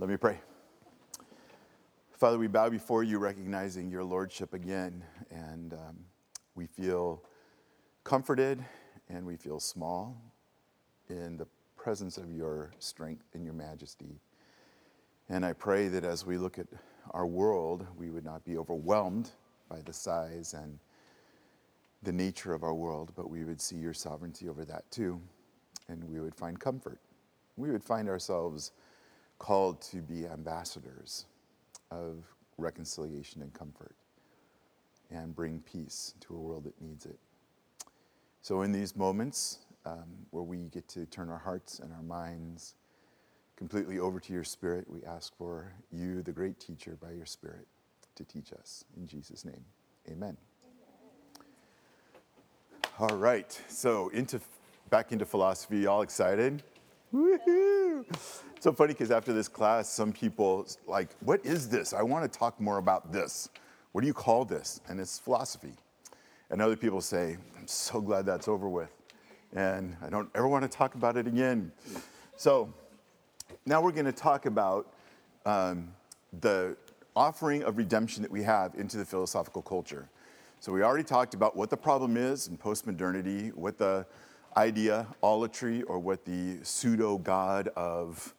Let me pray. Father, we bow before you, recognizing your lordship again, and um, we feel comforted and we feel small in the presence of your strength and your majesty. And I pray that as we look at our world, we would not be overwhelmed by the size and the nature of our world, but we would see your sovereignty over that too, and we would find comfort. We would find ourselves called to be ambassadors of reconciliation and comfort and bring peace to a world that needs it. So, in these moments um, where we get to turn our hearts and our minds completely over to your Spirit, we ask for you, the great teacher, by your Spirit, to teach us. In Jesus' name, amen. All right, so into back into philosophy. All excited? Woohoo! So funny because after this class, some people like, "What is this? I want to talk more about this. What do you call this?" And it's philosophy. And other people say, "I'm so glad that's over with, and I don't ever want to talk about it again." So now we're going to talk about um, the offering of redemption that we have into the philosophical culture. So we already talked about what the problem is in postmodernity, what the idea, olatry, or what the pseudo god of,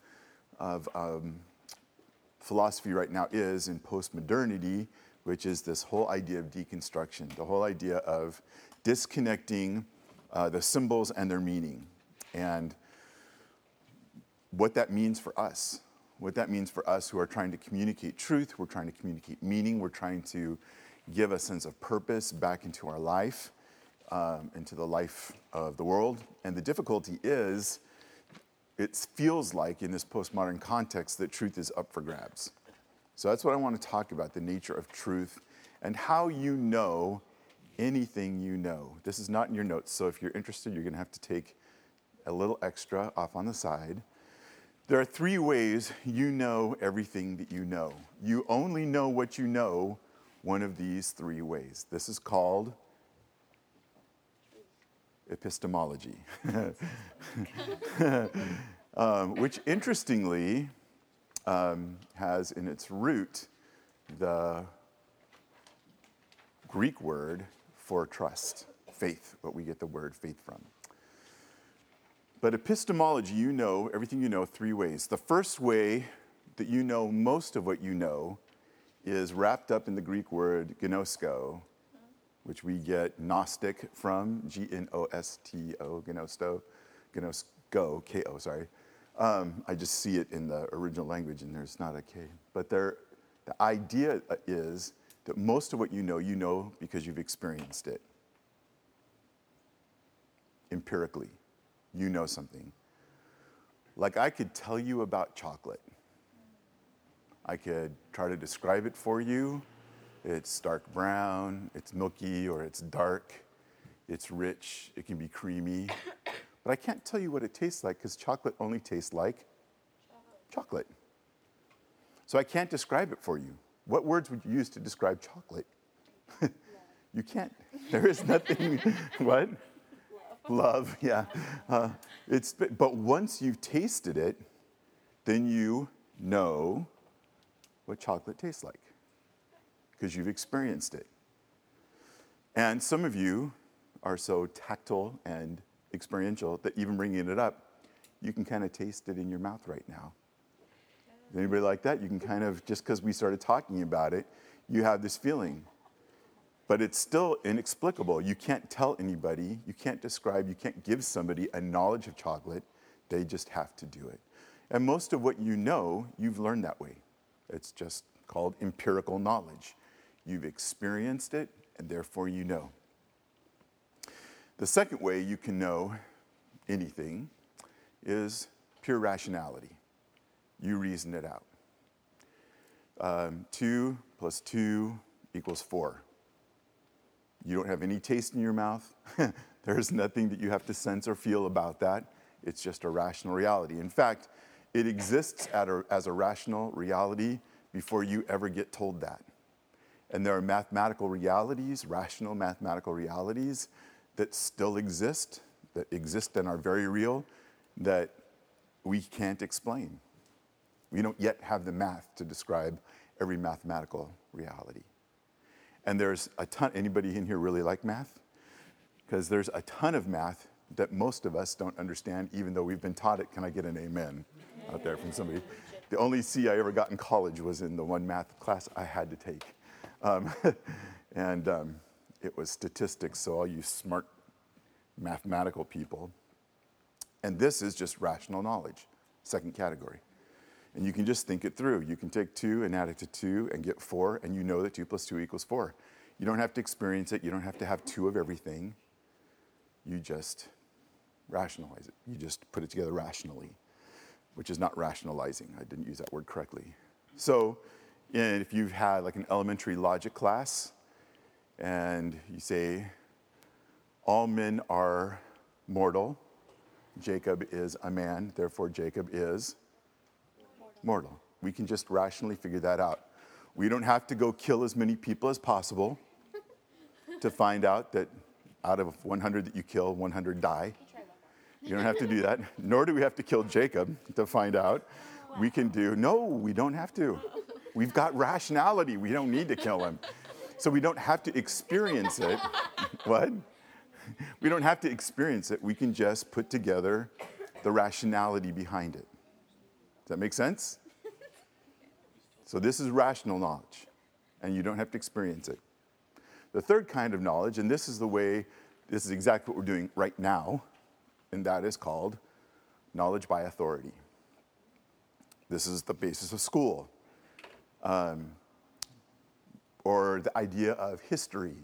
of um, philosophy right now is in postmodernity, which is this whole idea of deconstruction, the whole idea of disconnecting uh, the symbols and their meaning, and what that means for us. What that means for us who are trying to communicate truth, we're trying to communicate meaning, we're trying to give a sense of purpose back into our life, um, into the life of the world. And the difficulty is, it feels like in this postmodern context that truth is up for grabs. So that's what I want to talk about the nature of truth and how you know anything you know. This is not in your notes, so if you're interested, you're going to have to take a little extra off on the side. There are three ways you know everything that you know. You only know what you know one of these three ways. This is called epistemology, um, which interestingly um, has in its root the Greek word for trust, faith, what we get the word faith from. But epistemology, you know everything you know three ways. The first way that you know most of what you know is wrapped up in the Greek word gnosko, which we get Gnostic from, G N O S T O, gnosto, gnosko, K O, sorry. Um, I just see it in the original language and there's not a K. But there, the idea is that most of what you know, you know because you've experienced it empirically. You know something. Like I could tell you about chocolate I could try to describe it for you. It's dark brown, it's milky, or it's dark, it's rich, it can be creamy. But I can't tell you what it tastes like because chocolate only tastes like chocolate. chocolate. So I can't describe it for you. What words would you use to describe chocolate? you can't. There is nothing. what? Love. Yeah. Uh, it's, but once you've tasted it, then you know what chocolate tastes like because you've experienced it. And some of you are so tactile and experiential that even bringing it up, you can kind of taste it in your mouth right now. Is anybody like that? You can kind of, just because we started talking about it, you have this feeling. But it's still inexplicable. You can't tell anybody, you can't describe, you can't give somebody a knowledge of chocolate. They just have to do it. And most of what you know, you've learned that way. It's just called empirical knowledge. You've experienced it, and therefore you know. The second way you can know anything is pure rationality. You reason it out. Um, two plus two equals four. You don't have any taste in your mouth. There's nothing that you have to sense or feel about that. It's just a rational reality. In fact, it exists a, as a rational reality before you ever get told that. And there are mathematical realities, rational mathematical realities, that still exist, that exist and are very real, that we can't explain. We don't yet have the math to describe every mathematical reality. And there's a ton, anybody in here really like math? Because there's a ton of math that most of us don't understand, even though we've been taught it. Can I get an amen out there from somebody? The only C I ever got in college was in the one math class I had to take. Um, and um, it was statistics, so all you smart mathematical people. And this is just rational knowledge, second category. And you can just think it through. You can take two and add it to two and get four, and you know that two plus two equals four. You don't have to experience it, you don't have to have two of everything. You just rationalize it. You just put it together rationally, which is not rationalizing. I didn't use that word correctly. So, and if you've had like an elementary logic class and you say, all men are mortal, Jacob is a man, therefore Jacob is mortal. We can just rationally figure that out. We don't have to go kill as many people as possible to find out that out of 100 that you kill, 100 die. You don't have to do that. Nor do we have to kill Jacob to find out. We can do, no, we don't have to. We've got rationality. We don't need to kill him. So we don't have to experience it. what? We don't have to experience it. We can just put together the rationality behind it. Does that make sense? So this is rational knowledge, and you don't have to experience it. The third kind of knowledge, and this is the way, this is exactly what we're doing right now, and that is called knowledge by authority. This is the basis of school, um, or the idea of history,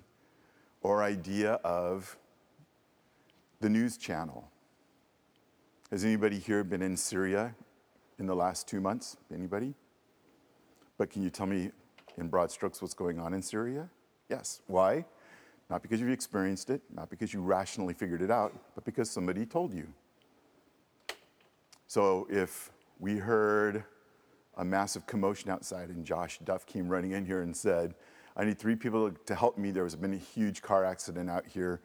or idea of the news channel. Has anybody here been in Syria in the last two months? Anybody? But can you tell me in broad strokes what's going on in Syria? Yes. Why? Not because you've experienced it, not because you rationally figured it out, but because somebody told you. So if we heard a massive commotion outside and Josh Duff came running in here and said, I need three people to help me. There has been a huge car accident out here.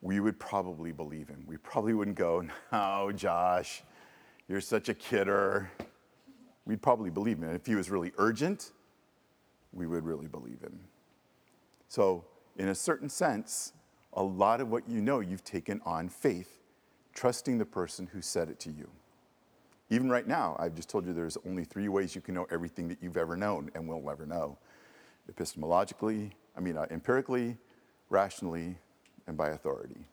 We would probably believe him. We probably wouldn't go, No, Josh, you're such a kidder. We'd probably believe him. And if he was really urgent, we would really believe him. So, in a certain sense, a lot of what you know you've taken on faith, trusting the person who said it to you. Even right now, I've just told you there's only three ways you can know everything that you've ever known and will ever know epistemologically, I mean, uh, empirically, rationally, and by authority.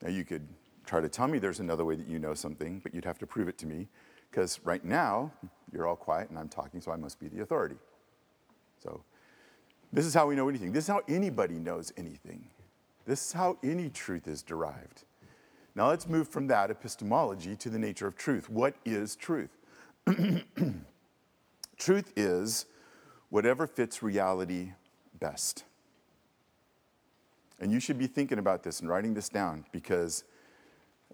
Now, you could try to tell me there's another way that you know something, but you'd have to prove it to me, because right now, you're all quiet and I'm talking, so I must be the authority. So, this is how we know anything. This is how anybody knows anything. This is how any truth is derived. Now let's move from that epistemology to the nature of truth. What is truth? truth is whatever fits reality best. And you should be thinking about this and writing this down because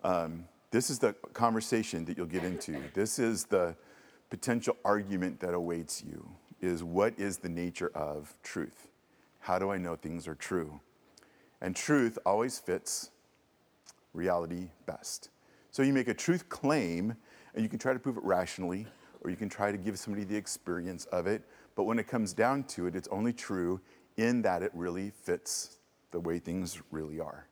um, this is the conversation that you'll get into. This is the potential argument that awaits you is what is the nature of truth? How do I know things are true? And truth always fits reality best. So you make a truth claim and you can try to prove it rationally or you can try to give somebody the experience of it. But when it comes down to it, it's only true in that it really fits the way things really are.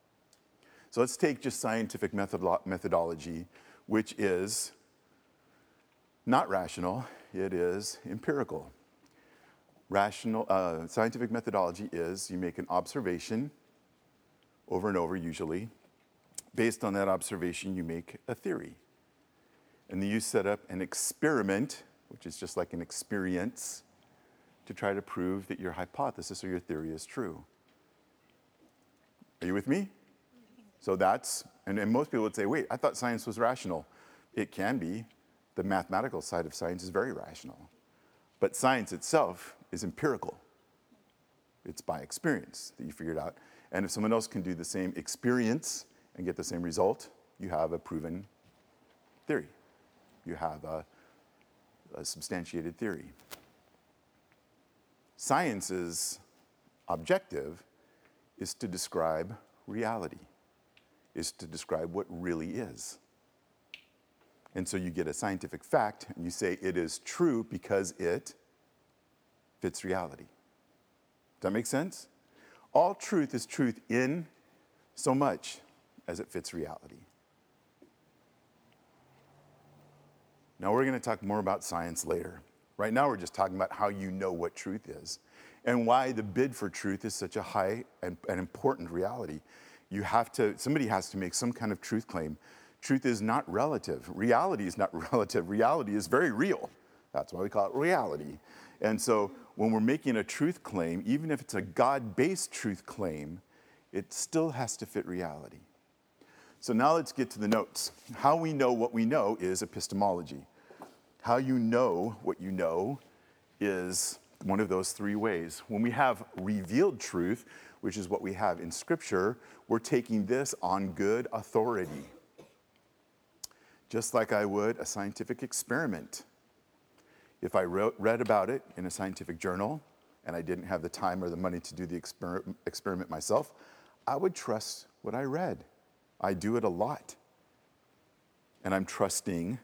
So let's take just scientific methodology, which is not rational, it is empirical. Rational, uh, scientific methodology is you make an observation over and over, usually. Based on that observation, you make a theory. And then you set up an experiment, which is just like an experience, to try to prove that your hypothesis or your theory is true. Are you with me? So that's, and, and most people would say, wait, I thought science was rational. It can be. The mathematical side of science is very rational. But science itself is empirical. It's by experience that you figure it out. And if someone else can do the same experience and get the same result, you have a proven theory. You have a, a substantiated theory. Science's objective is to describe reality, is to describe what really is. And so you get a scientific fact and you say it is true because it fits reality. Does that make sense? All truth is truth in so much as it fits reality. Now, we're going to talk more about science later. Right now, we're just talking about how you know what truth is and why the bid for truth is such a high and, and important reality. You have to, somebody has to make some kind of truth claim. Truth is not relative. Reality is not relative. Reality is very real. That's why we call it reality. And so when we're making a truth claim, even if it's a God based truth claim, it still has to fit reality. So now let's get to the notes. How we know what we know is epistemology. How you know what you know is one of those three ways. When we have revealed truth, which is what we have in Scripture, we're taking this on good authority. Just like I would a scientific experiment. If I wrote, read about it in a scientific journal and I didn't have the time or the money to do the exper- experiment myself, I would trust what I read. I do it a lot. And I'm trusting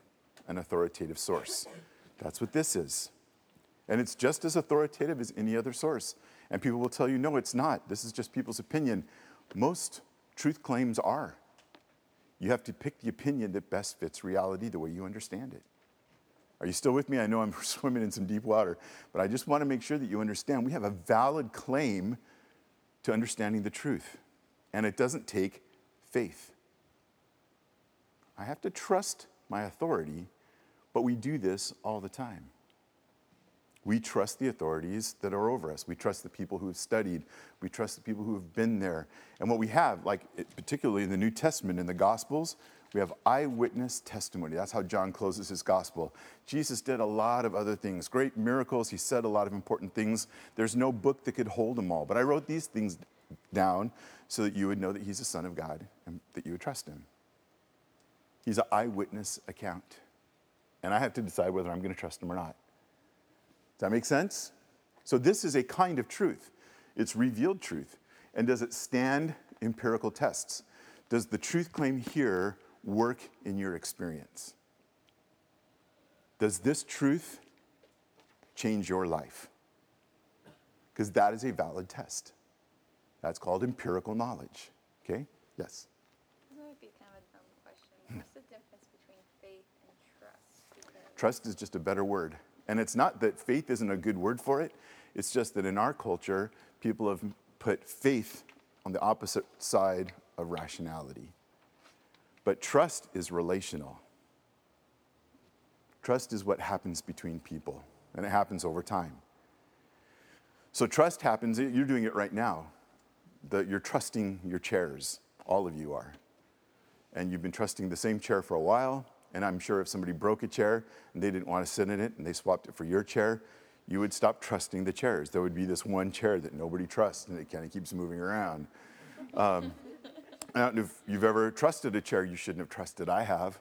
an authoritative source. That's what this is. And it's just as authoritative as any other source. And people will tell you, no, it's not. This is just people's opinion. Most truth claims are. You have to pick the opinion that best fits reality the way you understand it. Are you still with me? I know I'm swimming in some deep water, but I just want to make sure that you understand we have a valid claim to understanding the truth. And it doesn't take faith. I have to trust my authority but we do this all the time. We trust the authorities that are over us. We trust the people who have studied. We trust the people who have been there. And what we have, like particularly in the New Testament, in the Gospels, we have eyewitness testimony. That's how John closes his gospel. Jesus did a lot of other things, great miracles. He said a lot of important things. There's no book that could hold them all. But I wrote these things down so that you would know that he's the Son of God and that you would trust him. He's an eyewitness account and I have to decide whether I'm going to trust him or not. Does that make sense? So, this is a kind of truth. It's revealed truth. And does it stand empirical tests? Does the truth claim here work in your experience? Does this truth change your life? Because that is a valid test. That's called empirical knowledge. Okay? Yes? This might be kind of a dumb question. Hmm. What's the difference between faith and trust? Because trust is just a better word. And it's not that faith isn't a good word for it, it's just that in our culture, people have put faith on the opposite side of rationality. But trust is relational. Trust is what happens between people, and it happens over time. So, trust happens, you're doing it right now. You're trusting your chairs, all of you are. And you've been trusting the same chair for a while, and I'm sure if somebody broke a chair and they didn't want to sit in it and they swapped it for your chair, you would stop trusting the chairs. There would be this one chair that nobody trusts and it kind of keeps moving around. Um, I don't know if you've ever trusted a chair you shouldn't have trusted. I have.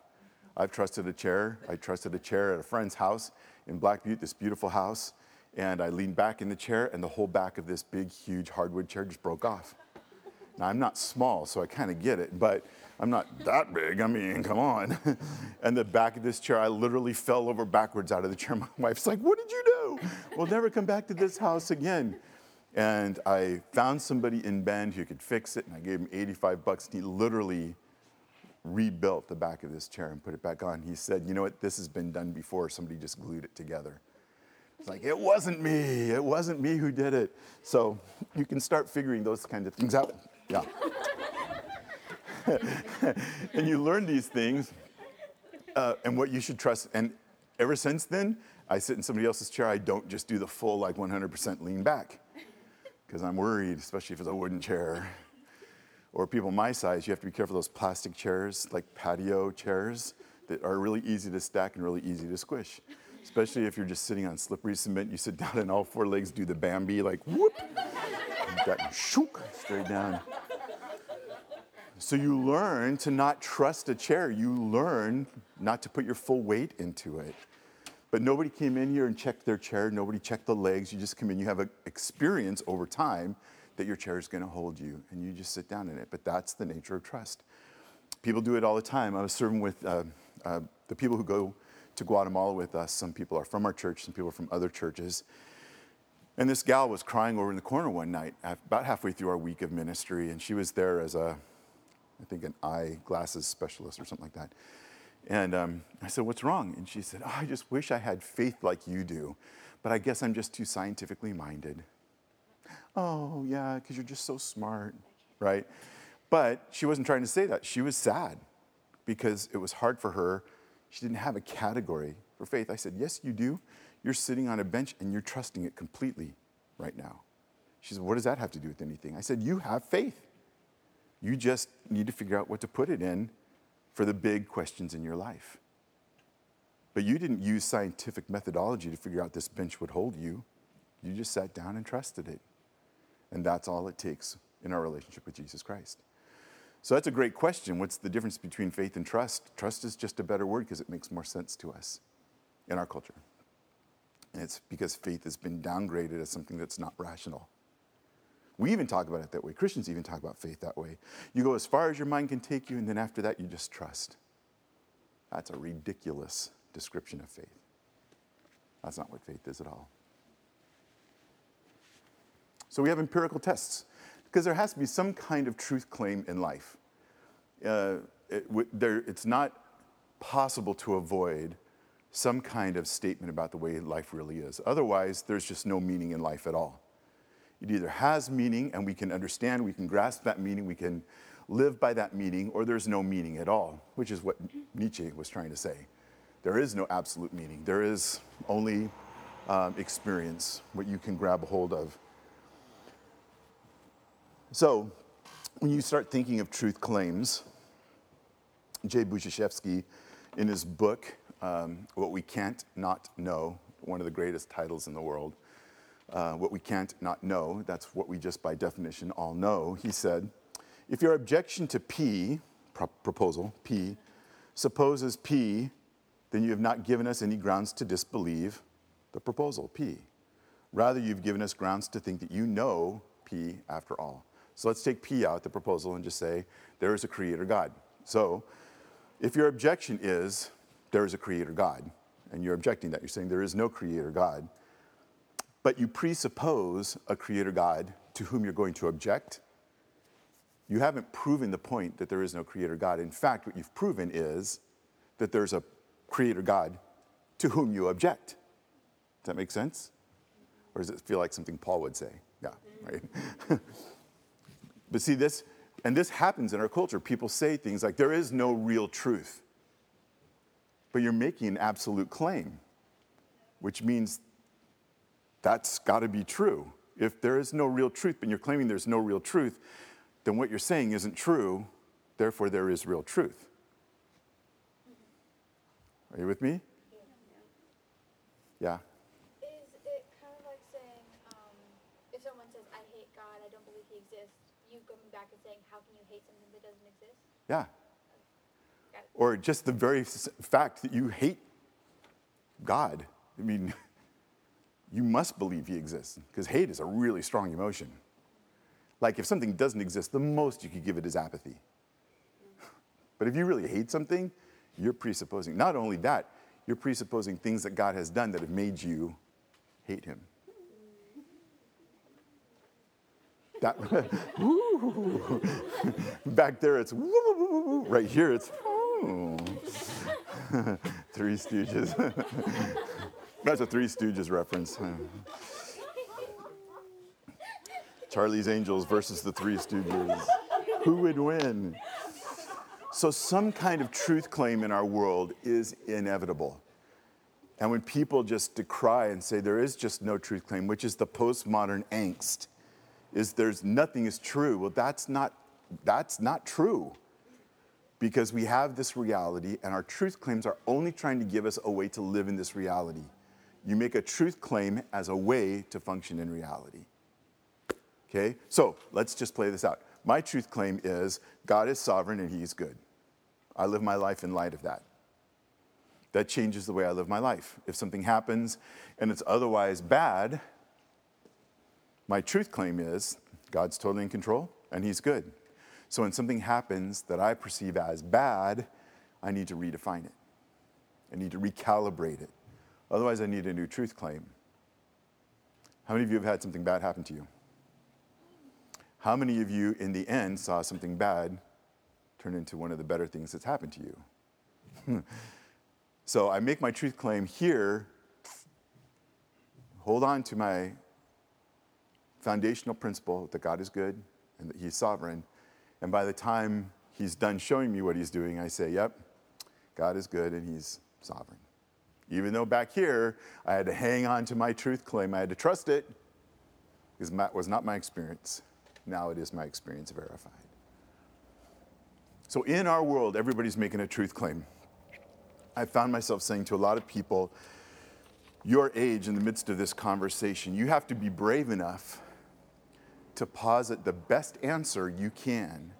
I've trusted a chair. I trusted a chair at a friend's house in Black Butte, this beautiful house. And I leaned back in the chair, and the whole back of this big, huge hardwood chair just broke off. Now, I'm not small, so I kind of get it, but I'm not that big. I mean, come on. and the back of this chair, I literally fell over backwards out of the chair. My wife's like, What did you do? We'll never come back to this house again. And I found somebody in Bend who could fix it, and I gave him 85 bucks. And he literally rebuilt the back of this chair and put it back on. He said, You know what? This has been done before. Somebody just glued it together. It's like, It wasn't me. It wasn't me who did it. So you can start figuring those kind of things out. Yeah. and you learn these things uh, and what you should trust. And ever since then, I sit in somebody else's chair. I don't just do the full, like 100% lean back because I'm worried, especially if it's a wooden chair. Or people my size, you have to be careful those plastic chairs, like patio chairs, that are really easy to stack and really easy to squish. Especially if you're just sitting on slippery cement, you sit down and all four legs do the Bambi, like whoop, that shook straight down. So you learn to not trust a chair. You learn not to put your full weight into it. But nobody came in here and checked their chair. Nobody checked the legs. You just come in. You have an experience over time that your chair is going to hold you, and you just sit down in it. But that's the nature of trust. People do it all the time. I was serving with uh, Uh, the people who go to Guatemala with us, some people are from our church, some people are from other churches. And this gal was crying over in the corner one night, about halfway through our week of ministry, and she was there as a, I think, an eye glasses specialist or something like that. And um, I said, What's wrong? And she said, oh, I just wish I had faith like you do, but I guess I'm just too scientifically minded. Oh, yeah, because you're just so smart, right? But she wasn't trying to say that. She was sad because it was hard for her. She didn't have a category for faith. I said, Yes, you do. You're sitting on a bench and you're trusting it completely right now. She said, What does that have to do with anything? I said, You have faith. You just need to figure out what to put it in for the big questions in your life. But you didn't use scientific methodology to figure out this bench would hold you. You just sat down and trusted it. And that's all it takes in our relationship with Jesus Christ. So that's a great question. What's the difference between faith and trust? Trust is just a better word because it makes more sense to us in our culture. And it's because faith has been downgraded as something that's not rational. We even talk about it that way. Christians even talk about faith that way. You go as far as your mind can take you, and then after that, you just trust. That's a ridiculous description of faith. That's not what faith is at all. So we have empirical tests because there has to be some kind of truth claim in life. Uh, it, there, it's not possible to avoid some kind of statement about the way life really is. Otherwise, there's just no meaning in life at all. It either has meaning and we can understand, we can grasp that meaning, we can live by that meaning, or there's no meaning at all, which is what Nietzsche was trying to say. There is no absolute meaning, there is only um, experience, what you can grab a hold of. So, when you start thinking of truth claims, Jay Budziszewski, in his book, um, What We Can't Not Know, one of the greatest titles in the world, uh, What We Can't Not Know, that's what we just by definition all know, he said, if your objection to P, pro- proposal, P, supposes P, then you have not given us any grounds to disbelieve the proposal, P. Rather, you've given us grounds to think that you know P after all. So let's take P out, the proposal, and just say there is a creator God. So if your objection is there is a creator God, and you're objecting that, you're saying there is no creator God, but you presuppose a creator God to whom you're going to object, you haven't proven the point that there is no creator God. In fact, what you've proven is that there's a creator God to whom you object. Does that make sense? Or does it feel like something Paul would say? Yeah, right? but see, this, and this happens in our culture. People say things like, there is no real truth but you're making an absolute claim, which means that's got to be true. If there is no real truth, but you're claiming there's no real truth, then what you're saying isn't true, therefore, there is real truth. Are you with me? Yeah. Is it kind of like saying, um, if someone says, I hate God, I don't believe he exists, you coming back and saying, how can you hate something that doesn't exist? Yeah or just the very fact that you hate God. I mean, you must believe He exists because hate is a really strong emotion. Like if something doesn't exist, the most you could give it is apathy. But if you really hate something, you're presupposing, not only that, you're presupposing things that God has done that have made you hate Him. That, back there, it's right here, it's three Stooges. That's a Three Stooges reference. Charlie's Angels versus the Three Stooges. Who would win? So, some kind of truth claim in our world is inevitable. And when people just decry and say there is just no truth claim, which is the postmodern angst, is there's nothing is true. Well, that's not, that's not true because we have this reality, and our truth claims are only trying to give us a way to live in this reality. You make a truth claim as a way to function in reality. Okay? So let's just play this out. My truth claim is God is sovereign and He's good. I live my life in light of that. That changes the way I live my life. If something happens and it's otherwise bad, my truth claim is God's totally in control and He's good. So when something happens that I perceive as bad, I need to redefine it. I need to recalibrate it. Otherwise, I need a new truth claim. How many of you have had something bad happen to you? How many of you, in the end, saw something bad turn into one of the better things that's happened to you? so I make my truth claim here, hold on to my foundational principle that God is good and that He's sovereign. And by the time He's done showing me what He's doing, I say, Yep, God is good and He's sovereign. Even though back here I had to hang on to my truth claim, I had to trust it because that was not my experience. Now it is my experience verified. So in our world, everybody's making a truth claim. I found myself saying to a lot of people, your age in the midst of this conversation, you have to be brave enough to posit the best answer you can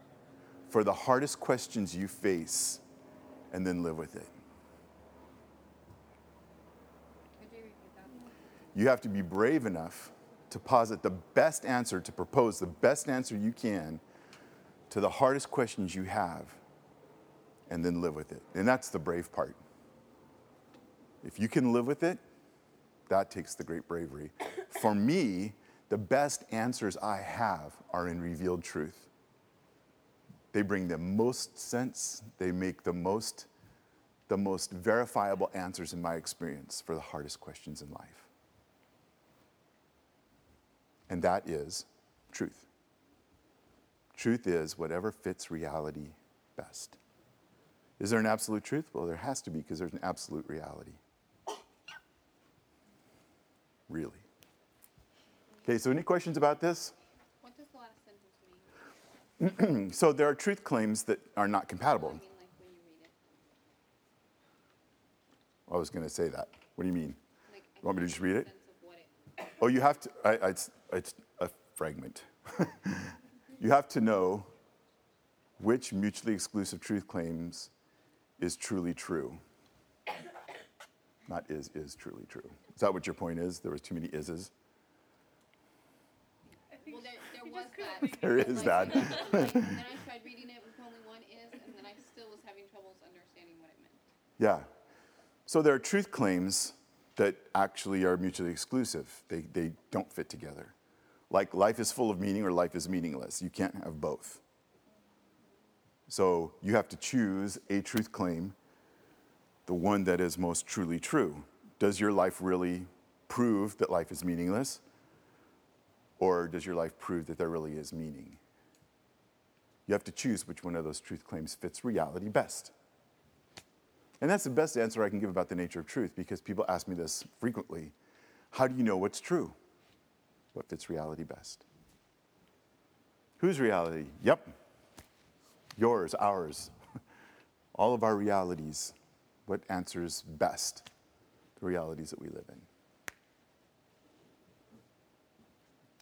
for the hardest questions you face and then live with it. You have to be brave enough to posit the best answer, to propose the best answer you can to the hardest questions you have, and then live with it. And that's the brave part. If you can live with it, that takes the great bravery. For me, the best answers I have are in revealed truth. They bring the most sense, they make the most the most verifiable answers in my experience for the hardest questions in life. And that is truth. Truth is whatever fits reality best. Is there an absolute truth? Well, there has to be because there's an absolute reality. Really. Okay, so any questions about this? What does the last sentence mean? so there are truth claims that are not compatible. I mean, like when you read it. I was going to say that. What do you mean? Like, You want me to just read it? sense of what it- Oh, you have to, I, I, it's, it's a fragment. you have to know which mutually exclusive truth claims is truly true. Not is, is truly true. Is that what your point is? There was too many ises? Well, there, there was that. There is that. Like, then I tried reading it with only one is, and then I still was having troubles understanding what it meant. Yeah. So there are truth claims that actually are mutually exclusive. They, they don't fit together. Like life is full of meaning or life is meaningless. You can't have both. So you have to choose a truth claim, the one that is most truly true. Does your life really prove that life is meaningless? Or does your life prove that there really is meaning? You have to choose which one of those truth claims fits reality best. And that's the best answer I can give about the nature of truth because people ask me this frequently. How do you know what's true? What fits reality best? Whose reality? Yep. Yours, ours. All of our realities. What answers best the realities that we live in?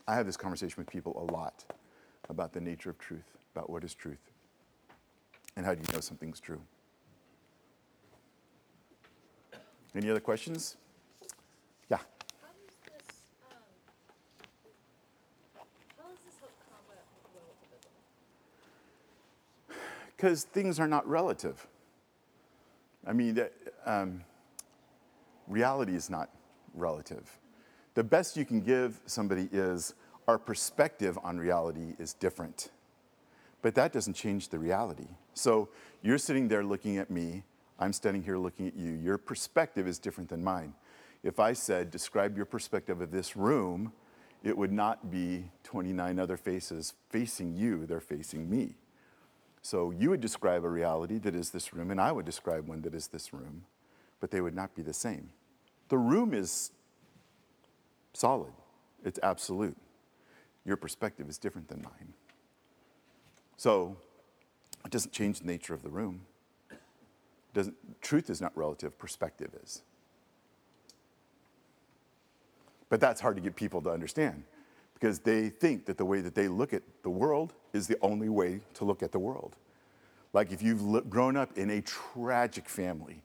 I have this conversation with people a lot about the nature of truth, about what is truth, and how do you know something's true. Any other questions? Yeah. How um, how does this help combat relativism? Because things are not relative. I mean, um, reality is not relative. The best you can give somebody is our perspective on reality is different. But that doesn't change the reality. So you're sitting there looking at me, I'm standing here looking at you. Your perspective is different than mine. If I said, describe your perspective of this room, it would not be 29 other faces facing you, they're facing me. So you would describe a reality that is this room, and I would describe one that is this room, but they would not be the same. The room is solid, it's absolute. Your perspective is different than mine. So it doesn't change the nature of the room. Doesn't, truth is not relative, perspective is. But that's hard to get people to understand because they think that the way that they look at the world is the only way to look at the world. Like if you've grown up in a tragic family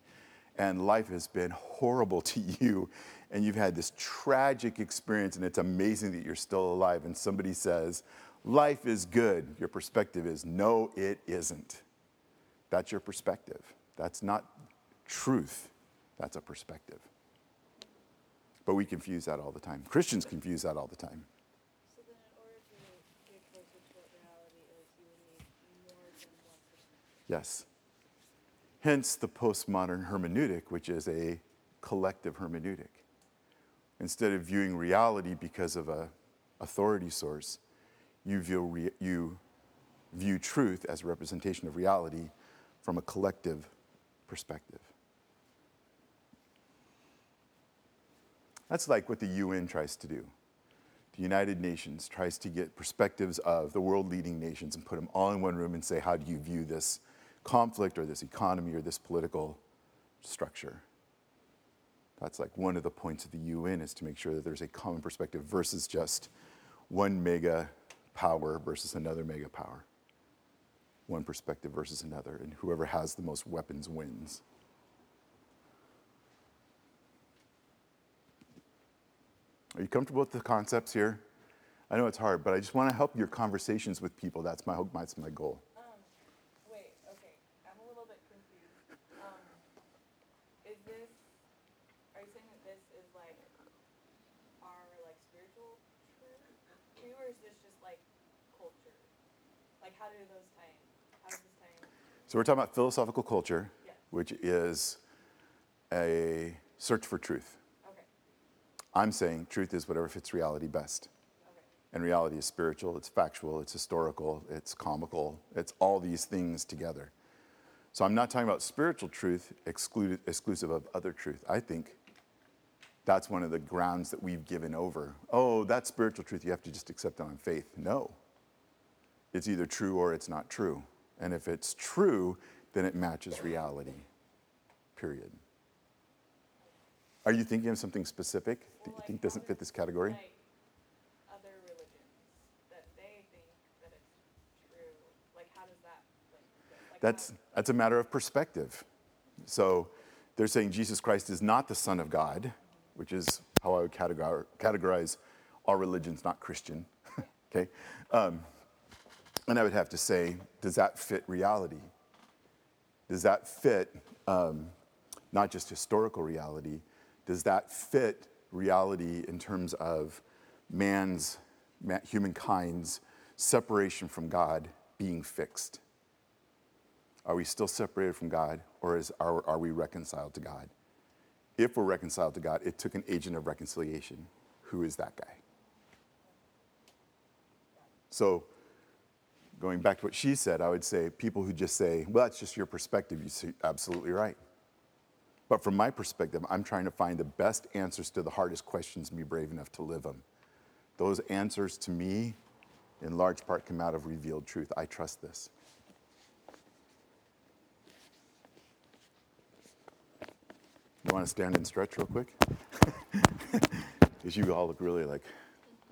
and life has been horrible to you and you've had this tragic experience and it's amazing that you're still alive and somebody says, life is good, your perspective is, no, it isn't. That's your perspective. That's not truth. That's a perspective. But we confuse that all the time. Christians confuse that all the time. So then in order to get closer to what reality is, you would need more than one perspective. Yes. Hence the postmodern hermeneutic, which is a collective hermeneutic. Instead of viewing reality because of a authority source, you view, re- you view truth as a representation of reality from a collective perspective. That's like what the UN tries to do. The United Nations tries to get perspectives of the world leading nations and put them all in one room and say, how do you view this conflict or this economy or this political structure? That's like one of the points of the UN is to make sure that there's a common perspective versus just one mega power versus another mega power. One perspective versus another, and whoever has the most weapons wins. Are you comfortable with the concepts here? I know it's hard, but I just want to help your conversations with people. That's my hope, that's my goal. Um, wait, okay, I'm a little bit confused. Um, is this, are you saying that this is like our like spiritual truth too, or is this just like culture? Like how do those tie in? How does this tie in? So we're talking about philosophical culture, Yes. which is a search for truth. Okay, I'm saying truth is whatever fits reality best. okay, And reality is spiritual, it's factual, it's historical, it's comical, it's all these things together. So I'm not talking about spiritual truth excluded, exclusive of other truth. I think that's one of the grounds that we've given over. Oh, that's spiritual truth, you have to just accept it on faith. No. It's either true or it's not true. And if it's true, then it matches reality. Period. Are you thinking of something specific that you Well, think doesn't fit this category? Like other religions that they think that it's true. Like how does that like, That's, that's a matter of perspective. So they're saying Jesus Christ is not the Son of God, which is how I would categorize, categorize all religions, not Christian. okay? Um, and I would have to say, does that fit reality? Does that fit um, not just historical reality? Does that fit reality in terms of man's, ma- humankind's separation from God being fixed? Are we still separated from God, or is, are, are we reconciled to God? If we're reconciled to God, it took an agent of reconciliation. Who is that guy? So, going back to what she said, I would say people who just say, well, that's just your perspective, you're absolutely right. But from my perspective, I'm trying to find the best answers to the hardest questions and be brave enough to live them. Those answers to me, in large part, come out of revealed truth. I trust this. You want to stand and stretch real quick? Because you all look really like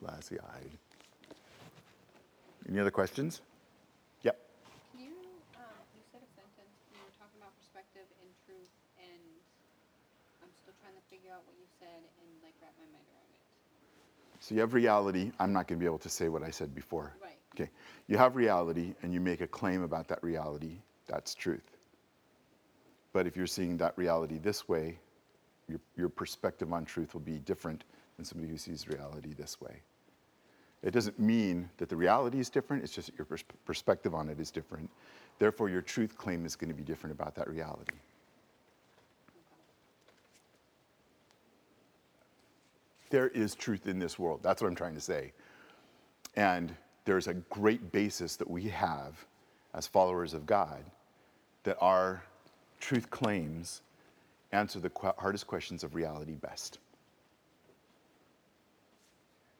glassy eyed. Any other questions? Yep. Can you, um, you said a sentence, you were talking about perspective and truth, and I'm still trying to figure out what you said and like wrap my mind around it. So you have reality. I'm not going to be able to say what I said before. Right. Okay. You have reality and you make a claim about that reality. That's truth. But if you're seeing that reality this way, your, your perspective on truth will be different than somebody who sees reality this way. It doesn't mean that the reality is different, it's just that your pers- perspective on it is different. Therefore, your truth claim is going to be different about that reality. There is truth in this world. That's what I'm trying to say. And there's a great basis that we have as followers of God that our truth claims answer the qu- hardest questions of reality best.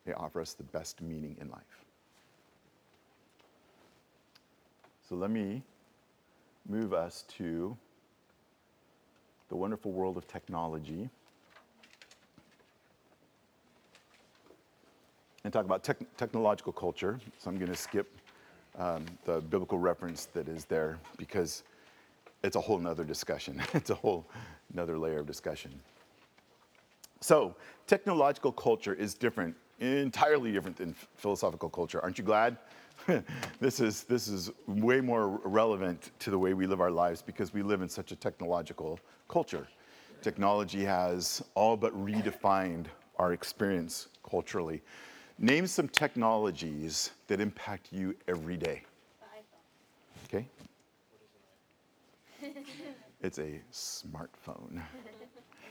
They offer us the best meaning in life. So let me move us to the wonderful world of technology and talk about tech- technological culture. So I'm going to skip um, the biblical reference that is there because it's a whole nother discussion. it's a whole another layer of discussion. So, technological culture is different, entirely different than philosophical culture. Aren't you glad? this, is, this is way more relevant to the way we live our lives because we live in such a technological culture. Technology has all but redefined our experience culturally. Name some technologies that impact you every day. Okay? It's a smartphone.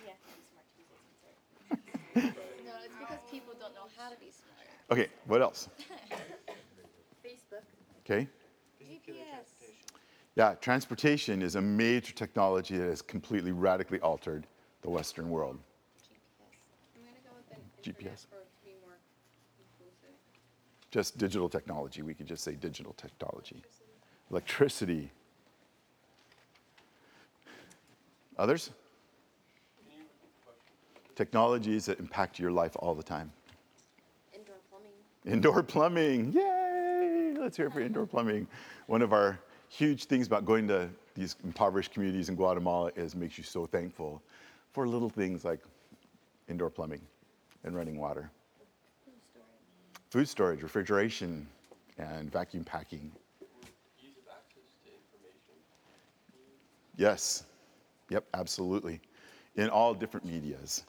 Yeah, smart Jesus. No, it's because people don't know how to be smart. Okay, what else? Facebook. Okay? GPS. Yeah, transportation is a major technology that has completely radically altered the Western world. I'm gonna go with an GPS. for it to be more inclusive. Just digital technology. We could just say digital technology. Electricity. Others? Technologies that impact your life all the time. Indoor plumbing. Indoor plumbing. Yay! Let's hear it for indoor plumbing. One of our huge things about going to these impoverished communities in Guatemala is makes you so thankful for little things like indoor plumbing and running water. Food storage, refrigeration, and vacuum packing. ease of access to information. Yes. Yep, absolutely. In all different medias.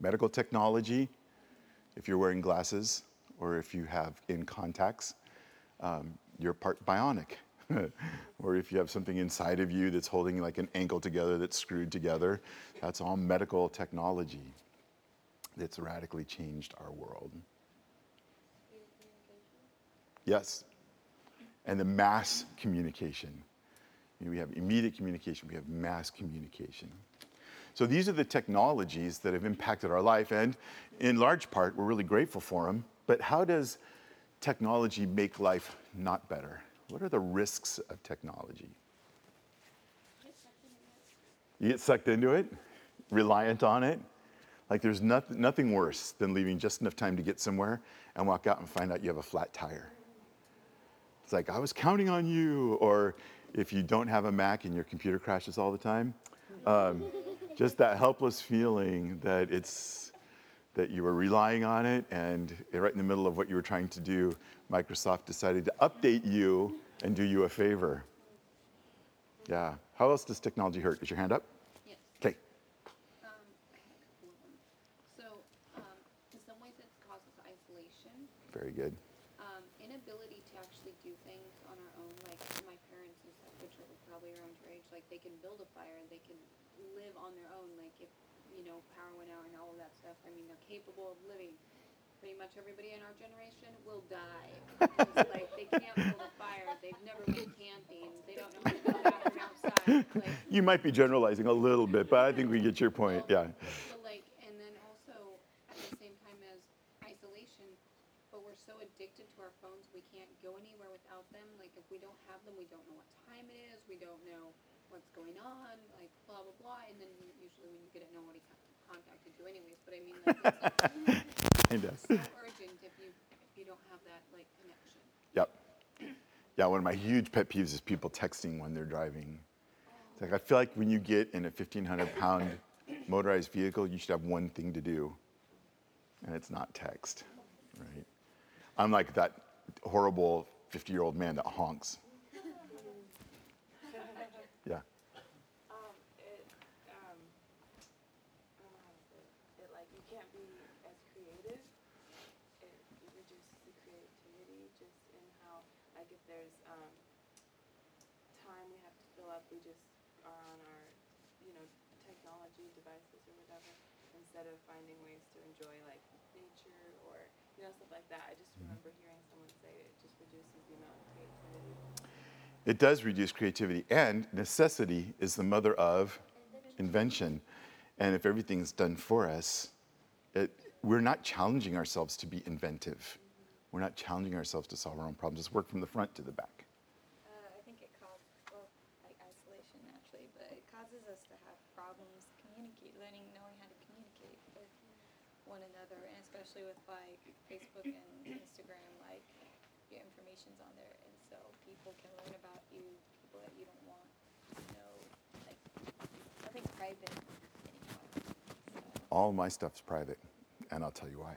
Medical technology, if you're wearing glasses or if you have in contacts, um, you're part bionic. or if you have something inside of you that's holding like an ankle together that's screwed together, that's all medical technology that's radically changed our world. Yes. And the mass communication. You know, we have immediate communication, we have mass communication. So these are the technologies that have impacted our life, and in large part, we're really grateful for them. But how does technology make life not better? What are the risks of technology? You get sucked into it, reliant on it. Like there's nothing, nothing worse than leaving just enough time to get somewhere and walk out and find out you have a flat tire. It's like, I was counting on you. Or if you don't have a Mac and your computer crashes all the time, um, just that helpless feeling that it's that you were relying on it and right in the middle of what you were trying to do, Microsoft decided to update you and do you a favor. Yeah. How else does technology hurt? Is your hand up? Yes. Okay. Um, I had a couple of them. So, um, in some ways it causes isolation. Very good. Um, inability to actually do things on our own, like my parents and stuff, which are probably around your age, like they can build a fire, and they can live on their own, like if, you know, power went out and all of that stuff, I mean, they're capable of living. Pretty much everybody in our generation will die. Like, they can't build a fire, they've never been camping, they don't know how to go outside, like, You might be generalizing a little bit, but I think we get your point. Yeah. but like, and then also at the same time as isolation, but we're so addicted to our phones, we can't go anywhere without them. Like, if we don't have them, we don't know what time it is. We don't know what's going on. Like, blah blah blah. And then usually when you get it, nobody contacted you anyways. But I mean, like, it's Kinda. so urgent if you if you don't have that like connection. Yep. Yeah, one of my huge pet peeves is people texting when they're driving. It's like I feel like when you get in a 1,500 pound motorized vehicle, you should have one thing to do, and it's not text, right? I'm like that horrible 50 year old man that honks. Yeah. Um, it, um, I don't know how to say it. It like you can't be as creative. It, it reduces the creativity just in how like if there's um time we have to fill up, we just are on our you know technology devices or whatever instead of finding ways to enjoy like nature or you know stuff like that. I just remember hearing someone say it just reduces the amount of creativity. It does reduce creativity, and necessity is the mother of invention. And if everything's done for us, it, we're not challenging ourselves to be inventive. We're not challenging ourselves to solve our own problems. Just work from the front to the back. Uh, I think it causes, well, like isolation naturally, but it causes us to have problems communicate, learning, knowing how to communicate with one another, and especially with like Facebook and Instagram, like your information's on there, and so people can learn about you, people that you don't want to know, like nothing private anymore. So. All my stuff's private, and I'll tell you why.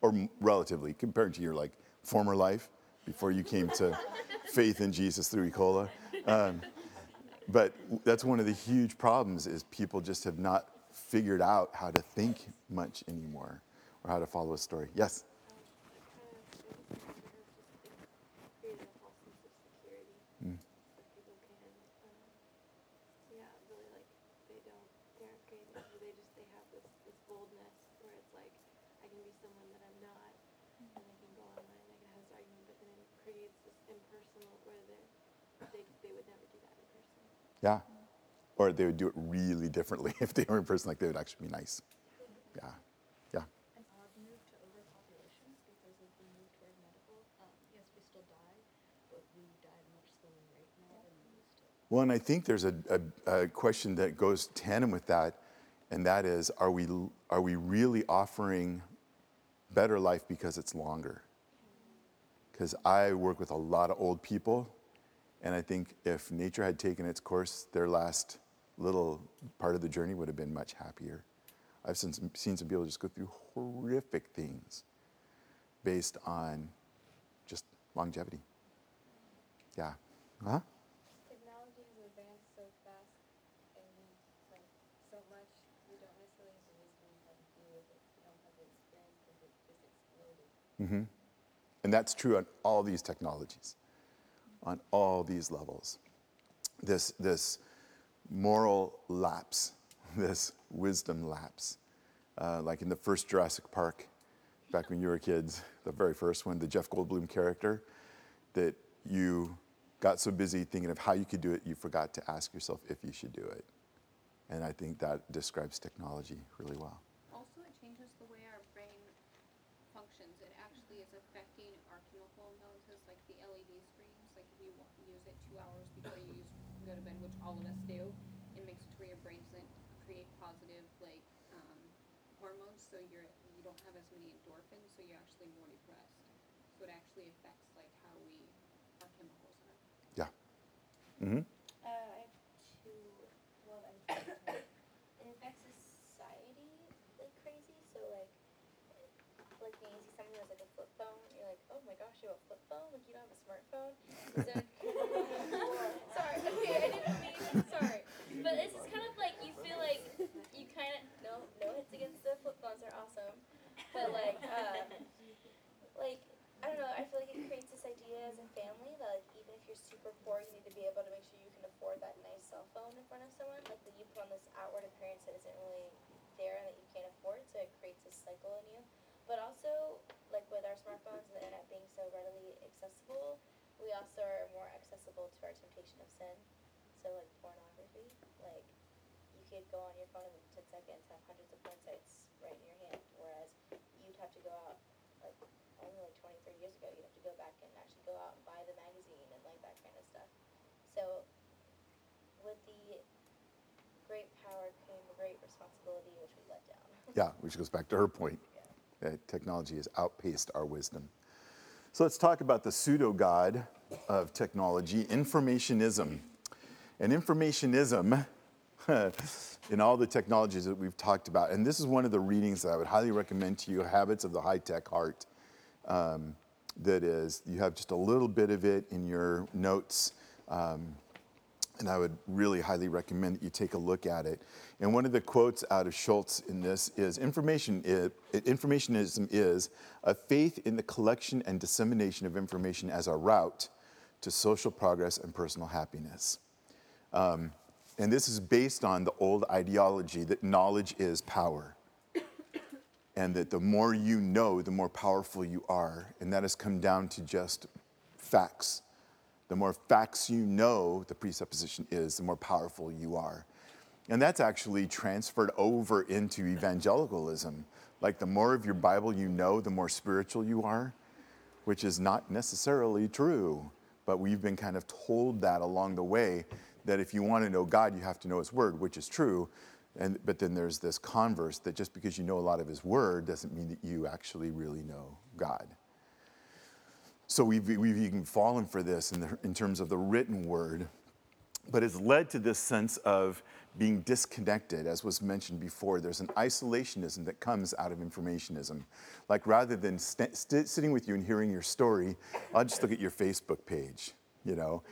Or relatively, compared to your like former life before you came to faith in Jesus through Ecola. Um, but that's one of the huge problems is people just have not figured out how to think much anymore or how to follow a story. Yes? Um, I kind of feel like it has just created a false sense of security. Mm. So people can, um, yeah, really like they don't, they aren't creating, it, they just they have this this boldness where it's like I can be someone that I'm not, and they can go online and they can have this argument, but then it creates this impersonal where they they they would never do that in person. Yeah. Or they would do it really differently if they were in person, like they would actually be nice. Yeah. Yeah. And our move to overpopulation because of the move toward medical, um, yes, we still die, but we die at a much slower rate now than we used to. Well, and I think there's a, a, a question that goes tandem with that, and that is are we, are we really offering better life because it's longer? Because I work with a lot of old people, and I think if nature had taken its course, their last little part of the journey would have been much happier. I've seen some, seen some people just go through horrific things based on just longevity. Yeah. Huh? Technology has advanced so fast and like so much, we don't necessarily have the wisdom how to deal with it. We don't have the experience because it just exploded. hmm And that's true on all these technologies, on all these levels. This, this moral lapse, this wisdom lapse. Uh, like in the first Jurassic Park, back when you were kids, the very first one, the Jeff Goldblum character, that you got so busy thinking of how you could do it, you forgot to ask yourself if you should do it. And I think that describes technology really well. Also, it changes the way our brain functions. It actually is affecting our chemical imbalances, like the LED screens. Like if you wa- use it two hours before you use, go to bed, which all of us do, it makes it to where your brain doesn't create positive like um, hormones. So you're you don't have as many endorphins. So you're actually more depressed. So it actually affects like how we our chemicals are. Yeah. hmm Uh, I have two. Well, I'm it affects society like crazy. So like, like when you see something that's like a flip phone, you're like, my gosh, you have a flip phone? Like you don't have a smartphone? So, sorry. Okay, I didn't mean. Sorry, but it's just kind of like you feel like you kind of no no hits against the flip phones are awesome, but like uh, like I don't know. I feel like it creates this idea as a family that like even if you're super poor, you need to be able to make sure you can afford that nice cell phone in front of someone. Like that you put on this outward appearance that isn't really there and that you can't afford. So it creates this cycle in you. But also, like with our smartphones and the internet being so readily accessible, we also are more accessible to our temptation of sin. So like pornography, like you could go on your phone in 10 seconds, have hundreds of porn sites right in your hand, whereas you'd have to go out like only like 20, 30 years ago, you'd have to go back and actually go out and buy the magazine and like that kind of stuff. So, with the great power came great responsibility, which we let down. Yeah, which goes back to her point technology has outpaced our wisdom. So let's talk about the pseudo god of technology, informationism. And informationism, in all the technologies that we've talked about, and this is one of the readings that I would highly recommend to you Habits of the High Tech Heart. Um, that is, you have just a little bit of it in your notes. Um, and I would really highly recommend that you take a look at it. And one of the quotes out of Schultz in this is information is, informationism is a faith in the collection and dissemination of information as a route to social progress and personal happiness. Um, and this is based on the old ideology that knowledge is power. and that the more you know, the more powerful you are. And that has come down to just facts. The more facts you know, the presupposition is, the more powerful you are. And that's actually transferred over into evangelicalism. Like the more of your Bible you know, the more spiritual you are, which is not necessarily true. But we've been kind of told that along the way that if you want to know God, you have to know His Word, which is true. And, but then there's this converse that just because you know a lot of His Word doesn't mean that you actually really know God. So we've, we've even fallen for this in, the, in terms of the written word. but it's led to this sense of being disconnected, as was mentioned before. There's an isolationism that comes out of informationism. Like rather than st- st- sitting with you and hearing your story, I'll just look at your Facebook page, you know,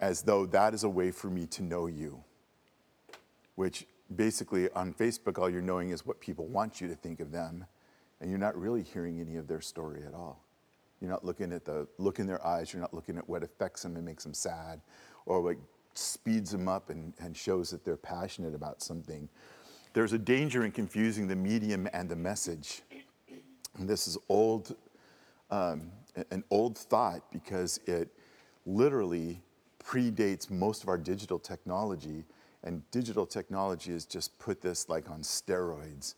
as though that is a way for me to know you. Which basically on Facebook, all you're knowing is what people want you to think of them, and you're not really hearing any of their story at all. You're not looking at the look in their eyes, you're not looking at what affects them and makes them sad, or what speeds them up and, and shows that they're passionate about something. There's a danger in confusing the medium and the message. And this is old, um, an old thought because it literally predates most of our digital technology. And digital technology has just put this like on steroids.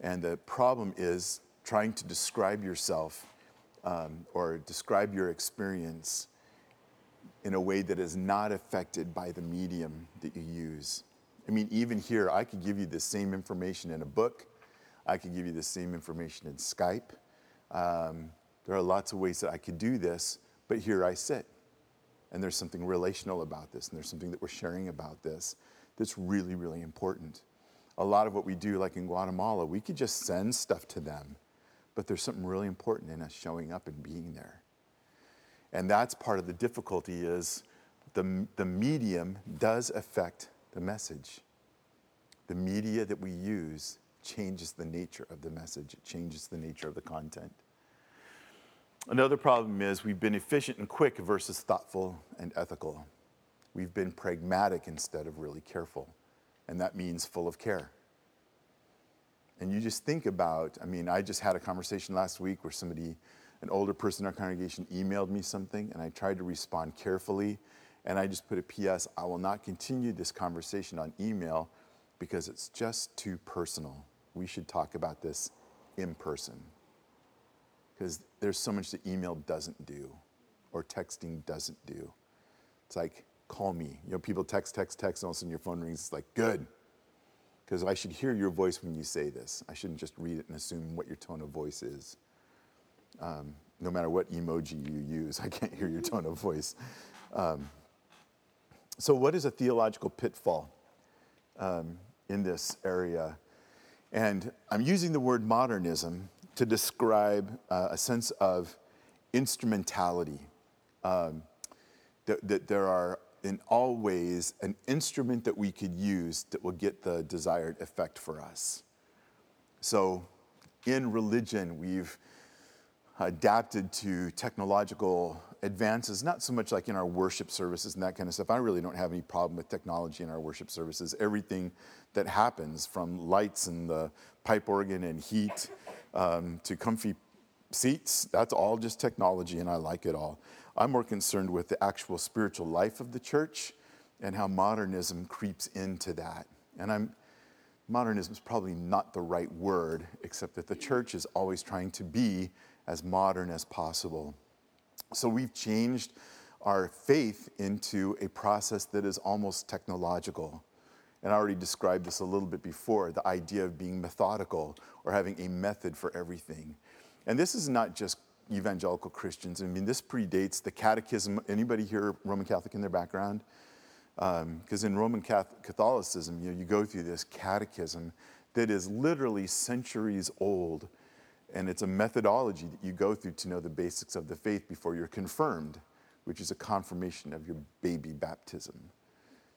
And the problem is trying to describe yourself um, or describe your experience in a way that is not affected by the medium that you use. I mean, even here, I could give you the same information in a book, I could give you the same information in Skype. Um, there are lots of ways that I could do this, but here I sit. And there's something relational about this, and there's something that we're sharing about this that's really, really important. A lot of what we do, like in Guatemala, we could just send stuff to them, but there's something really important in us showing up and being there. And that's part of the difficulty is the, the medium does affect the message. The media that we use changes the nature of the message, it changes the nature of the content. Another problem is we've been efficient and quick versus thoughtful and ethical. We've been pragmatic instead of really careful, and that means full of care. And you just think about, I mean, I just had a conversation last week where somebody an older person in our congregation emailed me something, and I tried to respond carefully. And I just put a PS I will not continue this conversation on email because it's just too personal. We should talk about this in person. Because there's so much that email doesn't do or texting doesn't do. It's like, call me. You know, people text, text, text, and all of a sudden your phone rings. It's like, good. Because I should hear your voice when you say this. I shouldn't just read it and assume what your tone of voice is um, no matter what emoji you use. I can't hear your tone of voice. Um, so, what is a theological pitfall um, in this area? And I'm using the word modernism to describe uh, a sense of instrumentality. Um, that, that there are, in all ways, an instrument that we could use that will get the desired effect for us. So, in religion, we've adapted to technological advances, not so much like in our worship services and that kind of stuff. I really don't have any problem with technology in our worship services. Everything that happens from lights and the pipe organ and heat um, to comfy seats, that's all just technology and I like it all. I'm more concerned with the actual spiritual life of the church and how modernism creeps into that. And I'm modernism is probably not the right word, except that the church is always trying to be as modern as possible. So we've changed our faith into a process that is almost technological. And I already described this a little bit before the idea of being methodical or having a method for everything. And this is not just evangelical Christians. I mean, this predates the catechism. Anybody here Roman Catholic in their background? Because um, in Roman Catholicism, you, know, you go through this catechism that is literally centuries old and it's a methodology that you go through to know the basics of the faith before you're confirmed, which is a confirmation of your baby baptism.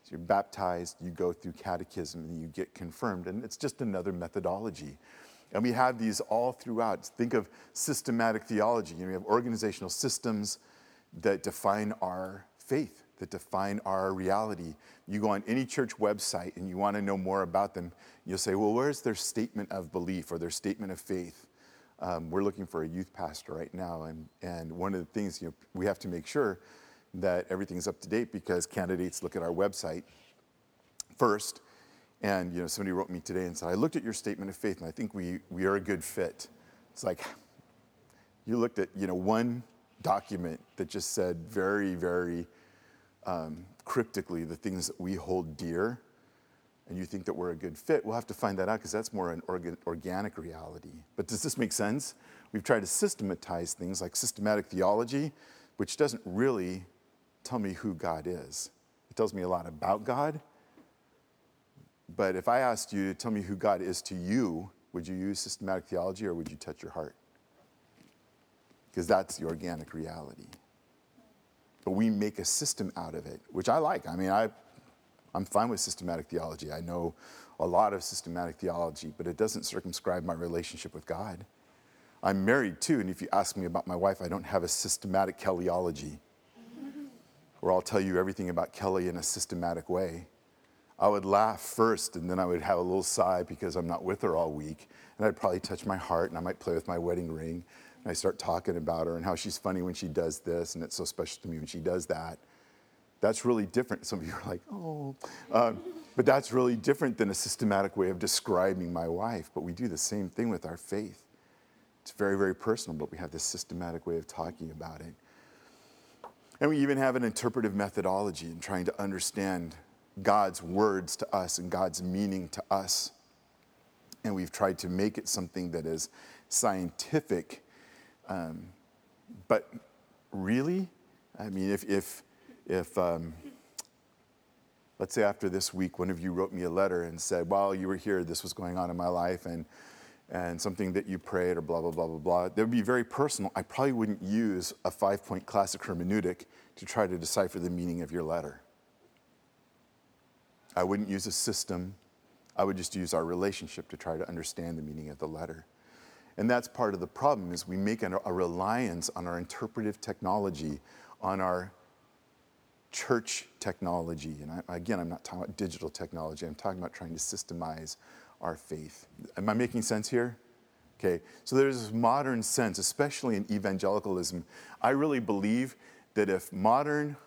So you're baptized, you go through catechism, and you get confirmed. And it's just another methodology. And we have these all throughout. Think of systematic theology. You know, we have organizational systems that define our faith, that define our reality. You go on any church website and you want to know more about them, you'll say, well, where's their statement of belief or their statement of faith? Um, we're looking for a youth pastor right now, and, and one of the things you know, we have to make sure that everything's up to date because candidates look at our website first. And you know, somebody wrote me today and said, I looked at your statement of faith and I think we, we are a good fit. It's like you looked at you know, one document that just said very, very um, cryptically the things that we hold dear and you think that we're a good fit, we'll have to find that out because that's more an organ- organic reality. But does this make sense? We've tried to systematize things like systematic theology, which doesn't really tell me who God is. It tells me a lot about God. But if I asked you to tell me who God is to you, would you use systematic theology or would you touch your heart? Because that's the organic reality. But we make a system out of it, which I like. I mean, I, I'm fine with systematic theology. I know a lot of systematic theology, but it doesn't circumscribe my relationship with God. I'm married too, and if you ask me about my wife, I don't have a systematic Kellyology where I'll tell you everything about Kelly in a systematic way. I would laugh first, and then I would have a little sigh because I'm not with her all week. And I'd probably touch my heart, and I might play with my wedding ring. And I start talking about her and how she's funny when she does this, and it's so special to me when she does that. That's really different. Some of you are like, oh. Um, but that's really different than a systematic way of describing my wife. But we do the same thing with our faith. It's very, very personal, but we have this systematic way of talking about it. And we even have an interpretive methodology in trying to understand God's words to us and God's meaning to us. And we've tried to make it something that is scientific. Um, but really, I mean, if, if, if um, let's say after this week, one of you wrote me a letter and said, while you were here, this was going on in my life, and, and something that you prayed, or blah, blah, blah, blah, blah, that would be very personal. I probably wouldn't use a five point classic hermeneutic to try to decipher the meaning of your letter. I wouldn't use a system. I would just use our relationship to try to understand the meaning of the letter. And that's part of the problem is we make a, reliance on our interpretive technology, on our church technology. And I, again, I'm not talking about digital technology. I'm talking about trying to systemize our faith. Am I making sense here? Okay, so there's this modern sense, especially in evangelicalism. I really believe that if modern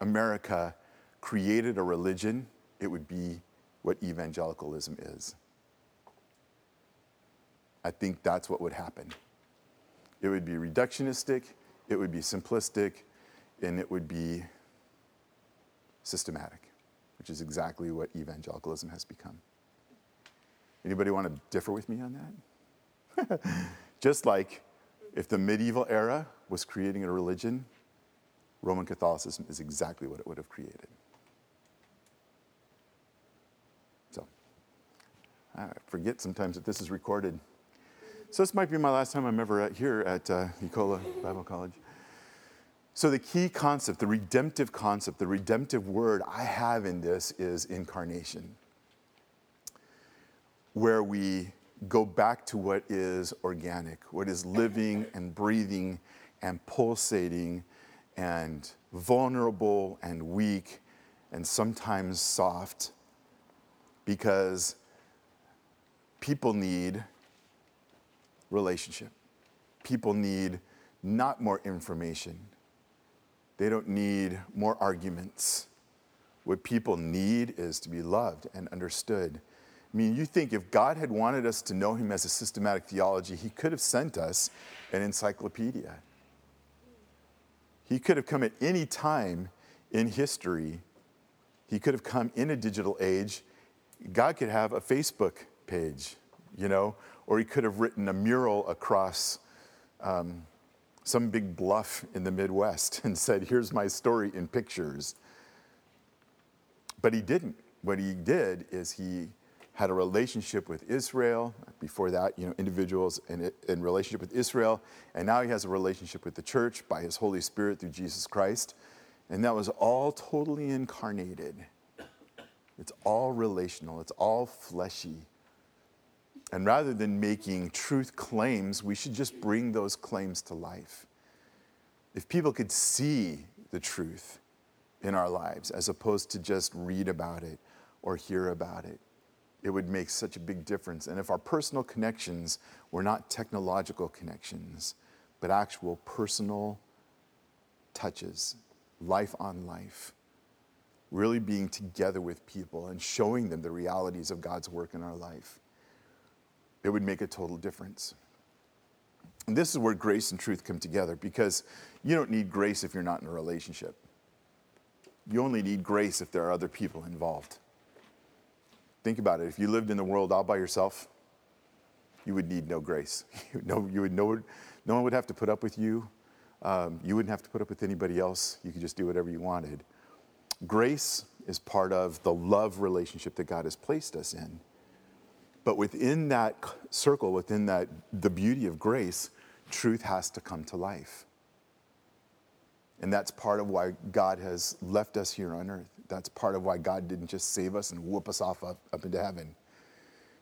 America created a religion, it would be what evangelicalism is. I think that's what would happen. It would be reductionistic, it would be simplistic, and it would be systematic, which is exactly what evangelicalism has become. Anybody want to differ with me on that? Just like if the medieval era was creating a religion, Roman Catholicism is exactly what it would have created. I forget sometimes that this is recorded. So, this might be my last time I'm ever at, here at uh, Ecola Bible College. So, the key concept, the redemptive concept, the redemptive word I have in this is incarnation, where we go back to what is organic, what is living and breathing and pulsating and vulnerable and weak and sometimes soft because people need relationship. People need not more information. They don't need more arguments. What people need is to be loved and understood. I mean, you think if God had wanted us to know Him as a systematic theology, He could have sent us an encyclopedia. He could have come at any time in history. He could have come in a digital age. God could have a Facebook page, you know, or He could have written a mural across um, some big bluff in the Midwest and said, Here's my story in pictures. But He didn't. What He did is He had a relationship with Israel. Before that, you know, individuals in, in relationship with Israel. And now he has a relationship with the church by his Holy Spirit through Jesus Christ. And that was all totally incarnated. It's all relational, it's all fleshy. And rather than making truth claims, we should just bring those claims to life. If people could see the truth in our lives as opposed to just read about it or hear about it, it would make such a big difference. And if our personal connections were not technological connections, but actual personal touches, life on life, really being together with people and showing them the realities of God's work in our life, it would make a total difference. And this is where grace and truth come together because you don't need grace if you're not in a relationship. You only need grace if there are other people involved. Think about it. If you lived in the world all by yourself, you would need no grace. no, you would no, no one would have to put up with you. Um, you wouldn't have to put up with anybody else. You could just do whatever you wanted. Grace is part of the love relationship that God has placed us in. But within that circle, within that the beauty of grace, truth has to come to life. And that's part of why God has left us here on earth. That's part of why God didn't just save us and whoop us off up, up into heaven.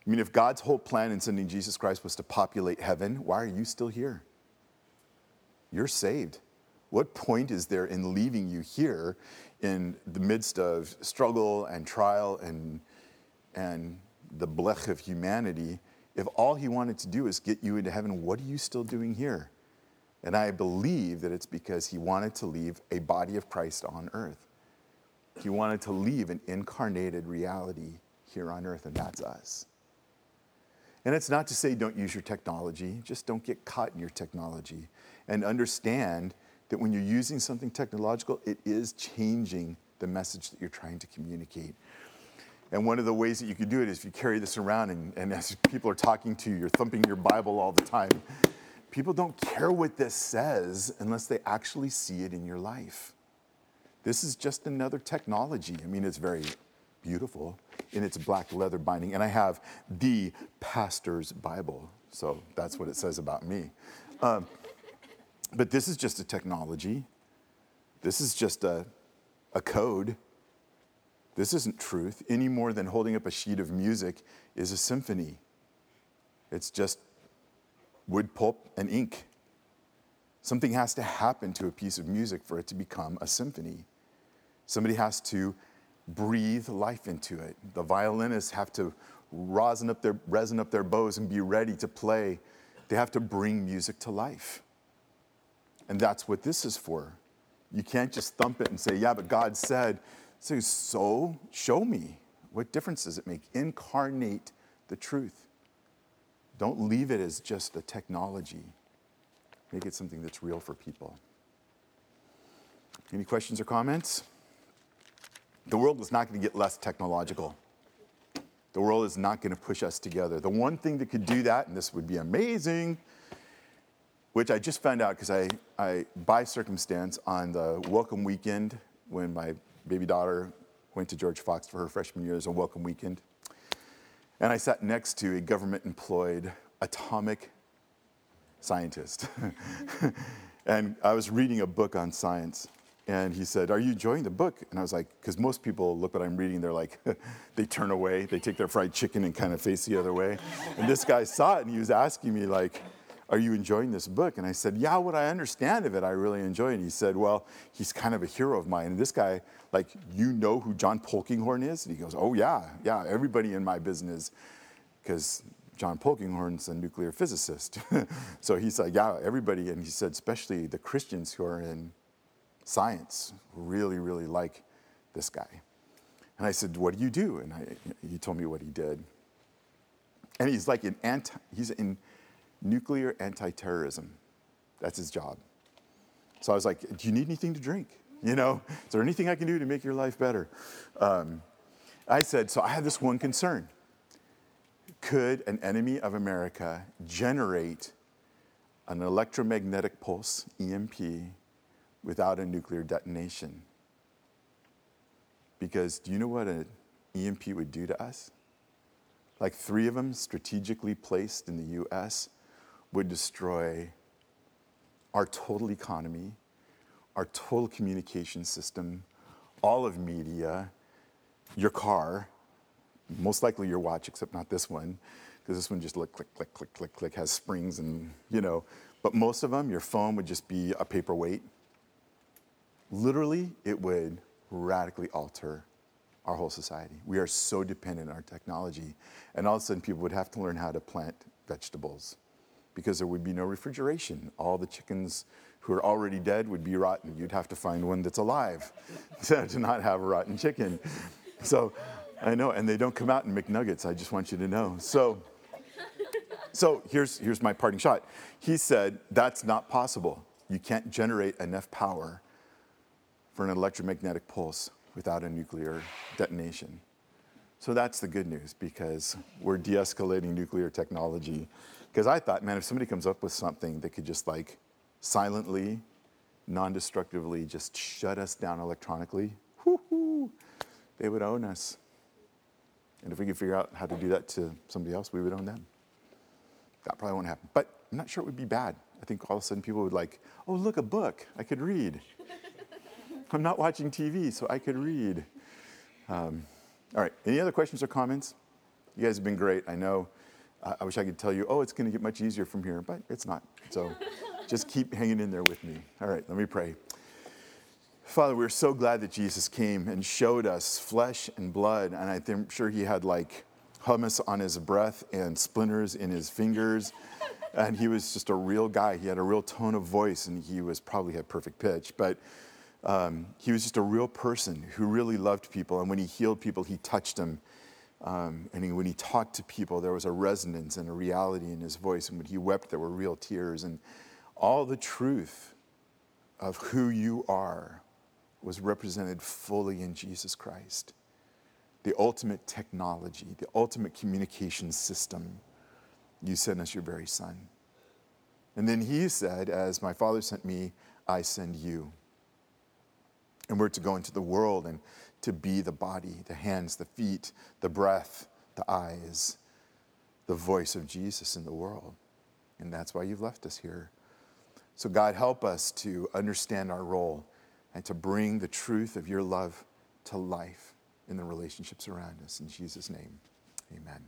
I mean, if God's whole plan in sending Jesus Christ was to populate heaven, why are you still here? You're saved. What point is there in leaving you here in the midst of struggle and trial and, and the blech of humanity if all he wanted to do is get you into heaven? What are you still doing here? And I believe that it's because he wanted to leave a body of Christ on earth. He wanted to leave an incarnated reality here on earth, and that's us. And it's not to say don't use your technology, just don't get caught in your technology. And understand that when you're using something technological, it is changing the message that you're trying to communicate. And one of the ways that you can do it is if you carry this around and, and as people are talking to you, you're thumping your Bible all the time. People don't care what this says unless they actually see it in your life. This is just another technology. I mean, it's very beautiful in its black leather binding. And I have the pastor's Bible. So that's what it says about me. Um, but this is just a technology. This is just a, a code. This isn't truth any more than holding up a sheet of music is a symphony. It's just wood pulp and ink. Something has to happen to a piece of music for it to become a symphony. Somebody has to breathe life into it. The violinists have to rosin up their, resin up their bows and be ready to play. They have to bring music to life. And that's what this is for. You can't just thump it and say, yeah, but God said, so, so show me. What difference does it make? Incarnate the truth. Don't leave it as just a technology. Make it something that's real for people. Any questions or comments? The world is not going to get less technological. The world is not going to push us together. The one thing that could do that, and this would be amazing, which I just found out because I, I, by circumstance, on the welcome weekend when my baby daughter went to George Fox for her freshman year as a welcome weekend, and I sat next to a government employed atomic scientist. and I was reading a book on science. And he said, Are you enjoying the book? And I was like, Because most people look what I'm reading, they're like, they turn away, they take their fried chicken and kind of face the other way. And this guy saw it and he was asking me, like, Are you enjoying this book? And I said, Yeah, what I understand of it, I really enjoy it. And he said, Well, he's kind of a hero of mine. And this guy, like, you know who John Polkinghorne is? And he goes, Oh, yeah, yeah, everybody in my business, because John Polkinghorne's a nuclear physicist. so he's like, Yeah, everybody. And he said, Especially the Christians who are in science really, really like this guy. And I said, What do you do? And I, he told me what he did. And he's like in anti, he's in nuclear anti-terrorism. That's his job. So I was like, Do you need anything to drink? You know, is there anything I can do to make your life better? Um, I said, So I had this one concern. Could an enemy of America generate an electromagnetic pulse, EMP, without a nuclear detonation. Because do you know what an EMP would do to us? Like three of them strategically placed in the US would destroy our total economy, our total communication system, all of media, your car, most likely your watch, except not this one, because this one just look click, click, click, click, click, has springs and, you know, but most of them, your phone would just be a paperweight literally, it would radically alter our whole society. We are so dependent on our technology. And all of a sudden, people would have to learn how to plant vegetables because there would be no refrigeration. All the chickens who are already dead would be rotten. You'd have to find one that's alive to, not have a rotten chicken. So I know, and they don't come out in McNuggets, I just want you to know. So, so here's, here's my parting shot. He said, That's not possible. You can't generate enough power for an electromagnetic pulse without a nuclear detonation. So that's the good news because we're de escalating nuclear technology. Because I thought, man, if somebody comes up with something that could just like silently, non destructively just shut us down electronically, whoo-hoo, they would own us. And if we could figure out how to do that to somebody else, we would own them. That probably won't happen. But I'm not sure it would be bad. I think all of a sudden people would like, oh, look, a book. I could read. I'm not watching TV, so I could read. Um, all right. Any other questions or comments? You guys have been great. I know. I I wish I could tell you, oh, it's going to get much easier from here, but it's not. So just keep hanging in there with me. All right, let me pray. Father, we're so glad that Jesus came and showed us flesh and blood. And I'm sure he had like hummus on his breath and splinters in his fingers. And he was just a real guy. He had a real tone of voice and he was probably had perfect pitch. But um, he was just a real person who really loved people. And when he healed people, he touched them. Um, and he, when he talked to people, there was a resonance and a reality in his voice. And when he wept, there were real tears. And all the truth of who you are was represented fully in Jesus Christ. The ultimate technology, the ultimate communication system. You sent us your very son. And then he said, As my father sent me, I send you. And we're to go into the world and to be the body, the hands, the feet, the breath, the eyes, the voice of Jesus in the world. And that's why you've left us here. So, God, help us to understand our role and to bring the truth of your love to life in the relationships around us. In Jesus' name, amen.